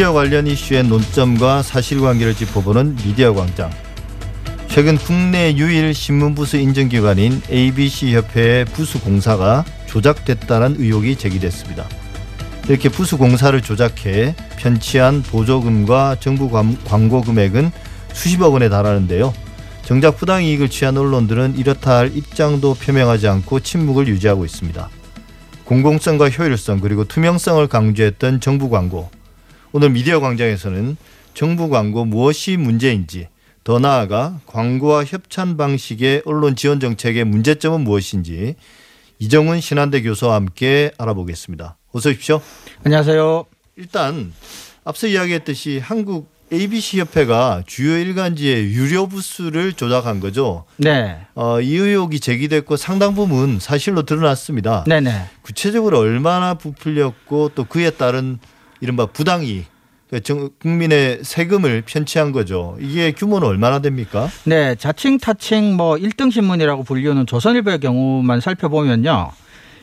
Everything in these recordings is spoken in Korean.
미디어 관련 이슈의 논점과 사실관계를 짚어보는 미디어 광장. 최근 국내 유일 신문부수 인증기관인 ABC 협회의 부수 공사가 조작됐다는 의혹이 제기됐습니다. 이렇게 부수 공사를 조작해 편취한 보조금과 정부 광고 금액은 수십억 원에 달하는데요. 정작 부당 이익을 취한 언론들은 이렇다 할 입장도 표명하지 않고 침묵을 유지하고 있습니다. 공공성과 효율성 그리고 투명성을 강조했던 정부 광고. 오늘 미디어 광장에서는 정부 광고 무엇이 문제인지 더 나아가 광고와 협찬 방식의 언론 지원 정책의 문제점은 무엇인지 이정훈 신한대 교수와 함께 알아보겠습니다. 어서 오십시오. 안녕하세요. 일단 앞서 이야기했듯이 한국 ABC 협회가 주요 일간지의 유료 부수를 조작한 거죠. 네. 어, 이 의혹이 제기됐고 상당 부분 사실로 드러났습니다. 네네. 구체적으로 얼마나 부풀렸고 또 그에 따른 이른바 부당이익 그러니까 국민의 세금을 편취한 거죠. 이게 규모는 얼마나 됩니까? 네, 자칭 타칭 뭐 1등 신문이라고 불리는 조선일보의 경우만 살펴보면요.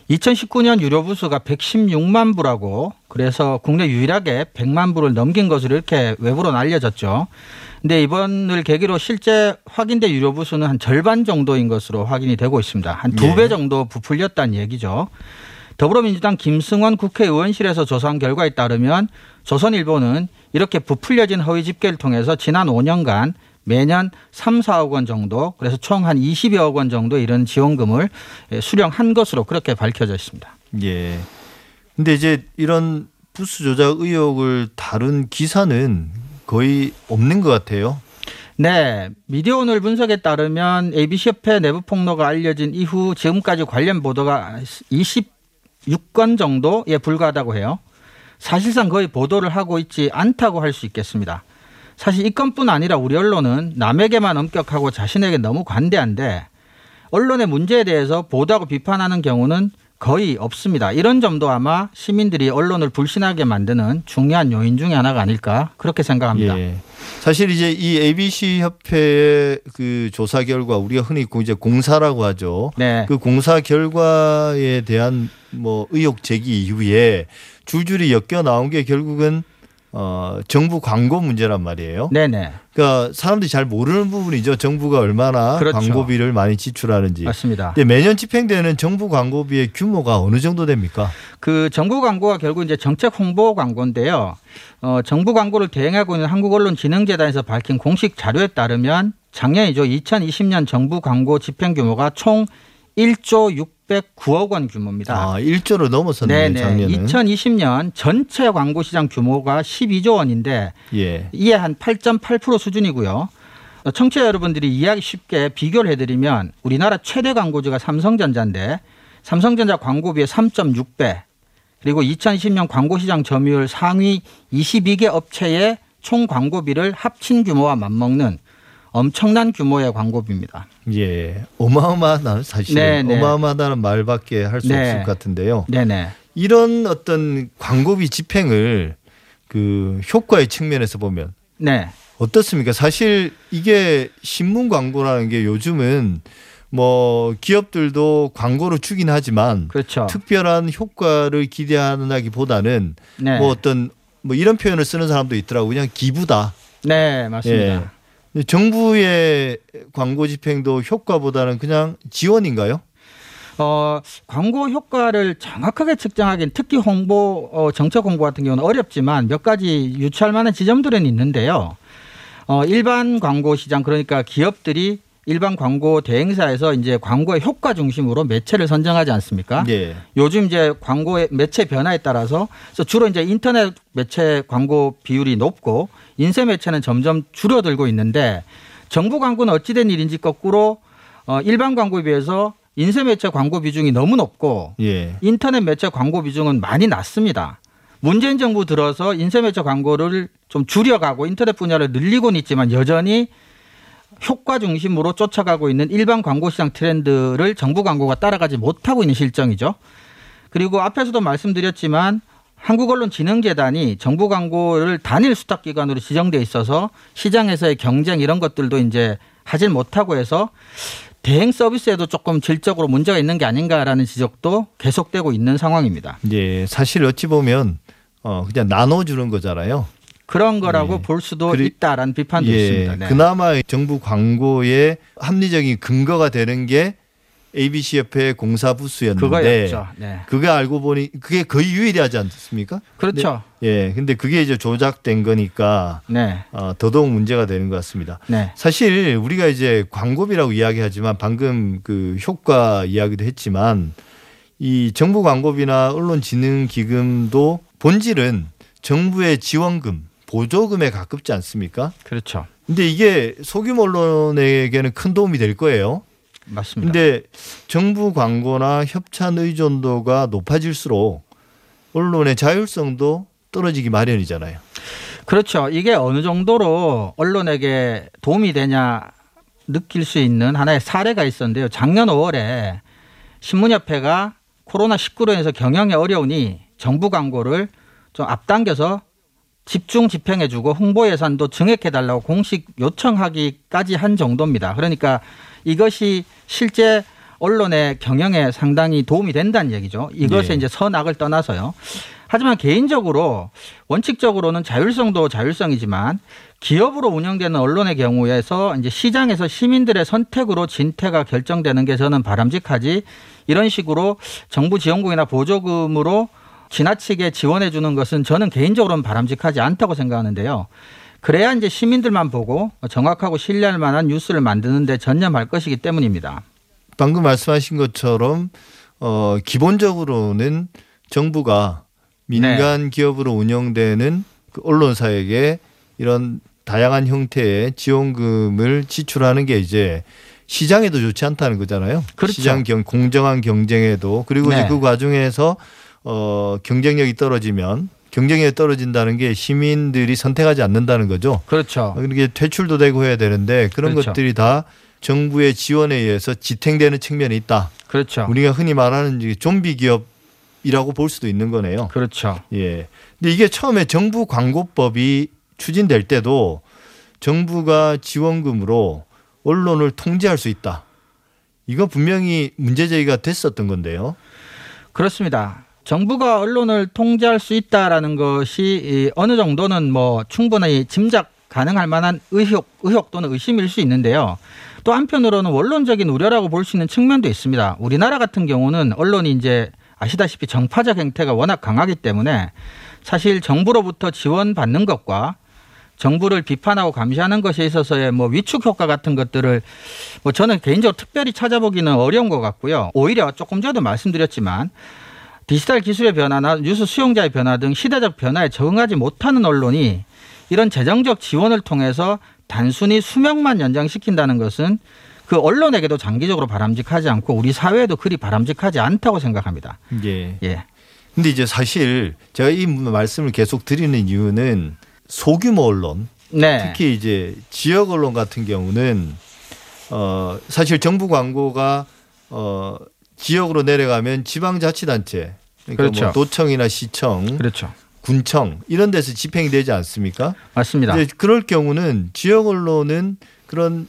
2019년 유료 부수가 116만 부라고 그래서 국내 유일하게 100만 부를 넘긴 것으로 이렇게 외부로 알려졌죠. 근데 이번을 계기로 실제 확인된 유료 부수는 한 절반 정도인 것으로 확인이 되고 있습니다. 한 두배 네. 정도 부풀렸다는 얘기죠. 더불어민주당 김승원 국회의원실에서 조사한 결과에 따르면 조선일보는 이렇게 부풀려진 허위 집계를 통해서 지난 5년간 매년 3, 4억 원 정도 그래서 총 한 20여억 원 정도 이런 지원금을 수령한 것으로 그렇게 밝혀져 있습니다. 예. 근데 이제 이런 부수 조작 의혹을 다룬 기사는 거의 없는 것 같아요. 네. 미디어 오늘 분석에 따르면 ABC협회 내부 폭로가 알려진 이후 지금까지 관련 보도가 26건 정도에 불과하다고 해요. 사실상 거의 보도를 하고 있지 않다고 할 수 있겠습니다. 사실 이 건뿐 아니라 우리 언론은 남에게만 엄격하고 자신에게 너무 관대한데 언론의 문제에 대해서 보도하고 비판하는 경우는 거의 없습니다. 이런 점도 아마 시민들이 언론을 불신하게 만드는 중요한 요인 중의 하나가 아닐까 그렇게 생각합니다. 예. 사실 이제 이 ABC 협회의 그 조사 결과 우리가 흔히 이제 공사라고 하죠. 네. 그 공사 결과에 대한 뭐 의혹 제기 이후에 줄줄이 엮여 나온 게 결국은 어, 정부 광고 문제란 말이에요. 네네. 그러니까 사람들이 잘 모르는 부분이죠. 정부가 얼마나 그렇죠. 광고비를 많이 지출하는지. 맞습니다. 근데 매년 집행되는 정부 광고비의 규모가 어느 정도 됩니까? 그 정부 광고가 결국 이제 정책 홍보 광고인데요. 어, 정부 광고를 대행하고 있는 한국언론진흥재단에서 밝힌 공식 자료에 따르면 작년이죠. 2020년 정부 광고 집행 규모가 총 1조 609억 원 규모입니다. 아, 1조를 넘어섰네요, 네네. 작년은. 2020년 전체 광고 시장 규모가 12조 원인데 예. 이에 한 8.8% 수준이고요. 청취자 여러분들이 이해하기 쉽게 비교를 해드리면 우리나라 최대 광고주가 삼성전자인데 삼성전자 광고비의 3.6배 그리고 2020년 광고시장 점유율 상위 22개 업체의 총 광고비를 합친 규모와 맞먹는 엄청난 규모의 광고비입니다. 예, 어마어마한 사실은 네네. 네. 어마어마하다는 말밖에 할수 네. 없을 것 같은데요. 네네. 이런 어떤 광고비 집행을 그 효과의 측면에서 보면 네. 어떻습니까? 사실 이게 신문 광고라는 게 요즘은 뭐 기업들도 광고를 주긴 하지만 그렇죠. 특별한 효과를 기대하기보다는 네. 뭐 어떤 뭐 이런 표현을 쓰는 사람도 있더라고 그냥 기부다. 네, 맞습니다. 예. 정부의 광고 집행도 효과보다는 그냥 지원인가요? 어, 광고 효과를 정확하게 측정하기는 특히 홍보, 어, 정책 홍보 같은 경우는 어렵지만 몇 가지 유추할 만한 지점들은 있는데요. 어, 일반 광고 시장 그러니까 기업들이 일반 광고 대행사에서 이제 광고의 효과 중심으로 매체를 선정하지 않습니까? 예. 요즘 이제 광고의 매체 변화에 따라서 주로 이제 인터넷 매체 광고 비율이 높고 인쇄 매체는 점점 줄어들고 있는데 정부 광고는 어찌된 일인지 거꾸로 어, 일반 광고에 비해서 인쇄 매체 광고 비중이 너무 높고 예. 인터넷 매체 광고 비중은 많이 낮습니다. 문재인 정부 들어서 인쇄 매체 광고를 좀 줄여가고 인터넷 분야를 늘리고는 있지만 여전히 효과 중심으로 쫓아가고 있는 일반 광고 시장 트렌드를 정부 광고가 따라가지 못하고 있는 실정이죠. 그리고 앞에서도 말씀드렸지만 한국언론진흥재단이 정부 광고를 단일 수탁 기관으로 지정돼 있어서 시장에서의 경쟁 이런 것들도 이제 하질 못하고 해서 대행 서비스에도 조금 질적으로 문제가 있는 게 아닌가라는 지적도 계속되고 있는 상황입니다. 예, 사실 어찌 보면 어 그냥 나눠 주는 거잖아요. 그런 거라고 예. 볼 수도 그리- 있다라는 비판도 예, 있습니다. 네. 그나마 정부 광고의 합리적인 근거가 되는 게 ABC 협회 공사 부수였는데 그거였죠. 네. 그게 알고 보니 그게 거의 유일하지 않습니까? 그렇죠. 예, 근데 그게 이제 조작된 거니까 네. 어, 더더욱 문제가 되는 것 같습니다. 네. 사실 우리가 이제 광고비라고 이야기하지만 방금 그 효과 이야기도 했지만 이 정부 광고비나 언론진흥기금도 본질은 정부의 지원금, 보조금에 가깝지 않습니까? 그렇죠. 근데 이게 소규모 언론에게는 큰 도움이 될 거예요. 맞습니다. 근데 정부 광고나 협찬 의존도가 높아질수록 언론의 자율성도 떨어지기 마련이잖아요. 그렇죠. 이게 어느 정도로 언론에게 도움이 되냐 느낄 수 있는 하나의 사례가 있었는데요. 작년 5월에 신문협회가 코로나19로 인해서 경영이 어려우니 정부 광고를 좀 앞당겨서 집중 집행해주고 홍보 예산도 증액해달라고 공식 요청하기까지 한 정도입니다. 그러니까 이것이 실제 언론의 경영에 상당히 도움이 된다는 얘기죠. 이것에 예. 이제 선악을 떠나서요. 하지만 개인적으로 원칙적으로는 자율성도 자율성이지만 기업으로 운영되는 언론의 경우에서 이제 시장에서 시민들의 선택으로 진퇴가 결정되는 게 저는 바람직하지 이런 식으로 정부 지원금이나 보조금으로 지나치게 지원해 주는 것은 저는 개인적으로는 바람직하지 않다고 생각하는데요. 그래야 이제 시민들만 보고 정확하고 신뢰할 만한 뉴스를 만드는데 전념할 것이기 때문입니다. 방금 말씀하신 것처럼 어 기본적으로는 정부가 민간 기업으로 운영되는 그 언론사에게 이런 다양한 형태의 지원금을 지출하는 게 이제 시장에도 좋지 않다는 거잖아요. 그렇죠. 시장 경 공정한 경쟁에도 그리고 네. 이제 그 과정에서 어 경쟁력이 떨어지면 경쟁력이 떨어진다는 게 시민들이 선택하지 않는다는 거죠. 그렇죠. 이게 퇴출도 되고 해야 되는데 그런 그렇죠. 것들이 다 정부의 지원에 의해서 지탱되는 측면이 있다. 그렇죠. 우리가 흔히 말하는 좀비 기업이라고 볼 수도 있는 거네요. 그렇죠. 예. 근데 이게 처음에 정부 광고법이 추진될 때도 정부가 지원금으로 언론을 통제할 수 있다. 이거 분명히 문제 제기가 됐었던 건데요. 그렇습니다. 정부가 언론을 통제할 수 있다라는 것이 이 어느 정도는 뭐 충분히 짐작 가능할 만한 의혹, 의혹 또는 의심일 수 있는데요. 또 한편으로는 원론적인 우려라고 볼 수 있는 측면도 있습니다. 우리나라 같은 경우는 언론이 이제 아시다시피 정파적 행태가 워낙 강하기 때문에 사실 정부로부터 지원받는 것과 정부를 비판하고 감시하는 것에 있어서의 뭐 위축 효과 같은 것들을 뭐 저는 개인적으로 특별히 찾아보기는 어려운 것 같고요. 오히려 조금 전에도 말씀드렸지만 디지털 기술의 변화나 뉴스 수용자의 변화 등 시대적 변화에 적응하지 못하는 언론이 이런 재정적 지원을 통해서 단순히 수명만 연장시킨다는 것은 그 언론에게도 장기적으로 바람직하지 않고 우리 사회에도 그리 바람직하지 않다고 생각합니다. 예. 예. 근데 이제 사실 제가 이 말씀을 계속 드리는 이유는 소규모 언론 네. 특히 이제 지역 언론 같은 경우는 어 사실 정부 광고가 어 지역으로 내려가면 지방자치단체 그러니까 그렇죠. 뭐 도청이나 시청, 그렇죠. 군청 이런 데서 집행이 되지 않습니까? 맞습니다. 그럴 경우는 지역 언론은 그런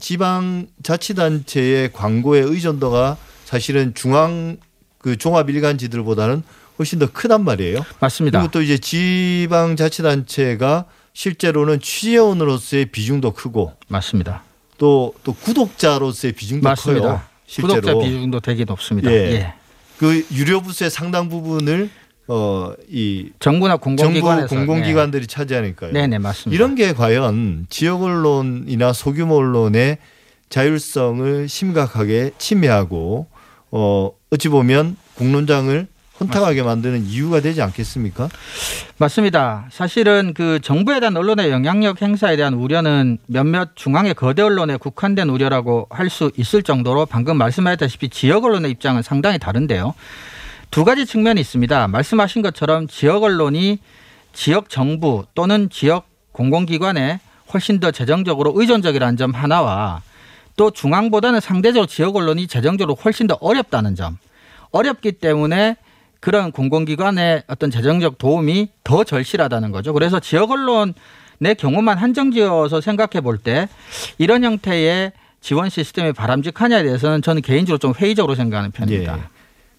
지방 자치단체의 광고의 의존도가 사실은 중앙 그 종합 일간지들보다는 훨씬 더 크단 말이에요. 맞습니다. 그리고 또 이제 지방 자치단체가 실제로는 취재원으로서의 비중도 크고 맞습니다. 또 또 구독자로서의 비중도 맞습니다. 커요. 실제로 구독자 비중도 되게 높습니다. 예. 예. 그 유료 부스의 상당 부분을 어 이 정부나 정부 공공기관에서 공공기관들이 차지하니까요. 네, 네, 맞습니다. 이런 게 과연 지역 언론이나 소규모 언론의 자율성을 심각하게 침해하고 어 어찌 보면 공론장을 혼탁하게 만드는 이유가 되지 않겠습니까? 맞습니다. 사실은 그 정부에 대한 언론의 영향력 행사에 대한 우려는 몇몇 중앙의 거대 언론에 국한된 우려라고 할 수 있을 정도로 방금 말씀하셨다시피 지역 언론의 입장은 상당히 다른데요. 두 가지 측면이 있습니다. 말씀하신 것처럼 지역 언론이 지역 정부 또는 지역 공공기관에 훨씬 더 재정적으로 의존적이라는 점 하나와 또 중앙보다는 상대적으로 지역 언론이 재정적으로 훨씬 더 어렵다는 점. 어렵기 때문에 그런 공공기관의 어떤 재정적 도움이 더 절실하다는 거죠. 그래서 지역 언론의 경우만 한정지어서 생각해 볼 때 이런 형태의 지원 시스템이 바람직하냐에 대해서는 저는 개인적으로 좀 회의적으로 생각하는 편입니다. 예.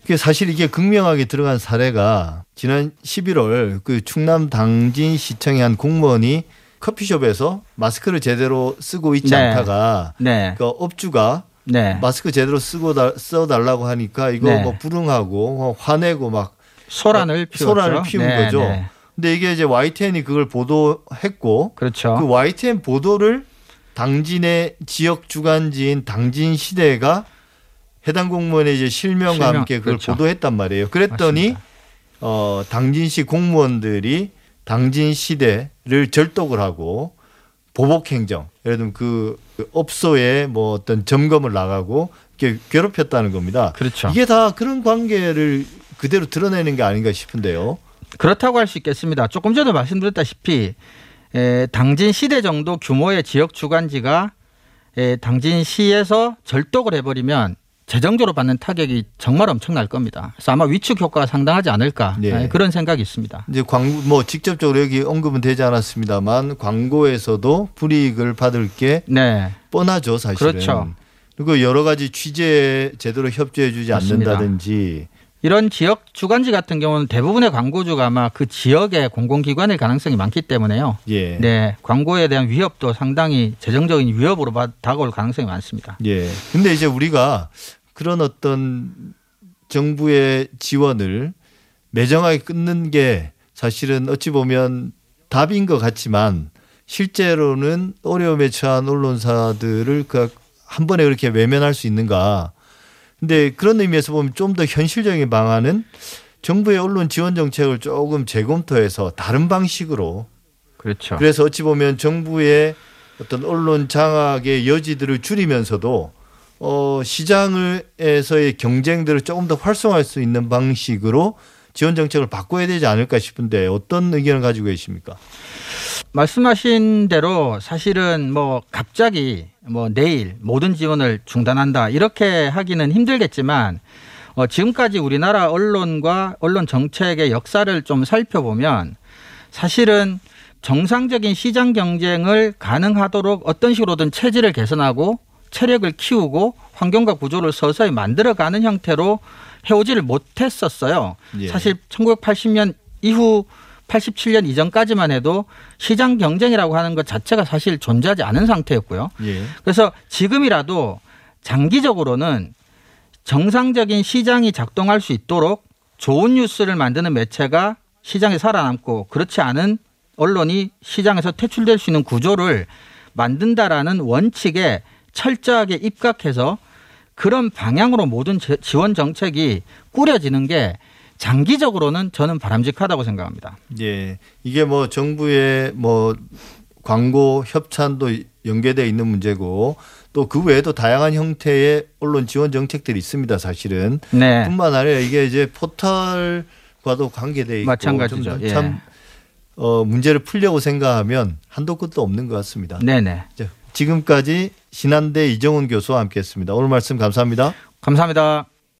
그게 사실 이게 극명하게 들어간 사례가 지난 11월 그 충남 당진 시청의 한 공무원이 커피숍에서 마스크를 제대로 쓰고 있지 네. 않다가 네. 그 업주가 네. 마스크 제대로 쓰고 다, 써달라고 하니까 이거 네. 뭐 불응하고 뭐 화내고 막 소란을 피웠죠. 소란을 피운 네, 거죠. 네. 근데 이게 이제 YTN이 그걸 보도했고 그렇죠. 그 YTN 보도를 당진의 지역 주간지인 당진 시대가 해당 공무원의 이제 실명과 실명, 함께 그걸 그렇죠. 보도했단 말이에요. 그랬더니 맞습니다. 어 당진시 공무원들이 당진 시대를 절독을 하고 보복 행정, 예를 들면 그 업소에 뭐 어떤 점검을 나가고 이렇게 괴롭혔다는 겁니다. 그렇죠. 이게 다 그런 관계를 그대로 드러내는 게 아닌가 싶은데요. 그렇다고 할 수 있겠습니다. 조금 전에 말씀드렸다시피 에, 당진 시대 정도 규모의 지역 주간지가 에, 당진시에서 절독을 해버리면 재정적으로 받는 타격이 정말 엄청날 겁니다. 그래서 아마 위축 효과가 상당하지 않을까 네. 에, 그런 생각이 있습니다. 이제 광고 뭐 직접적으로 여기 언급은 되지 않았습니다만 광고에서도 불이익을 받을 게 네, 뻔하죠 사실은. 그렇죠. 그리고 여러 가지 취재에 제대로 협조해주지 맞습니다. 않는다든지. 이런 지역 주간지 같은 경우는 대부분의 광고주가 아마 그 지역의 공공기관일 가능성이 많기 때문에요. 예. 네, 광고에 대한 위협도 상당히 재정적인 위협으로 바- 다가올 가능성이 많습니다. 예. 근데 이제 우리가 그런 어떤 정부의 지원을 매정하게 끊는 게 사실은 어찌 보면 답인 것 같지만 실제로는 어려움에 처한 언론사들을 그 한 번에 그렇게 외면할 수 있는가. 근데 그런 의미에서 보면 좀 더 현실적인 방안은 정부의 언론 지원 정책을 조금 재검토해서 다른 방식으로 그렇죠. 그래서 어찌 보면 정부의 어떤 언론 장악의 여지들을 줄이면서도 어 시장에서의 경쟁들을 조금 더 활성화할 수 있는 방식으로 지원 정책을 바꿔야 되지 않을까 싶은데 어떤 의견을 가지고 계십니까? 말씀하신 대로 사실은 뭐 갑자기 뭐 내일 모든 지원을 중단한다 이렇게 하기는 힘들겠지만 어 지금까지 우리나라 언론과 언론 정책의 역사를 좀 살펴보면 사실은 정상적인 시장 경쟁을 가능하도록 어떤 식으로든 체질을 개선하고 체력을 키우고 환경과 구조를 서서히 만들어가는 형태로 해오지를 못했었어요. 예. 사실 1980년 이후 87년 이전까지만 해도 시장 경쟁이라고 하는 것 자체가 사실 존재하지 않은 상태였고요. 예. 그래서 지금이라도 장기적으로는 정상적인 시장이 작동할 수 있도록 좋은 뉴스를 만드는 매체가 시장에 살아남고 그렇지 않은 언론이 시장에서 퇴출될 수 있는 구조를 만든다라는 원칙에 철저하게 입각해서 그런 방향으로 모든 제- 지원 정책이 꾸려지는 게 장기적으로는 저는 바람직하다고 생각합니다. 예. 이게 뭐 정부의 뭐 광고 협찬도 연계돼 있는 문제고 또 그 외에도 다양한 형태의 언론 지원 정책들이 있습니다. 사실은. 네. 뿐만 아니라 이게 이제 포털과도 관계돼 있고 마찬가지죠. 좀 예. 참 어, 문제를 풀려고 생각하면 한도 끝도 없는 것 같습니다. 네네. 자, 지금까지 신한대 이정훈 교수와 함께했습니다. 오늘 말씀 감사합니다. 감사합니다.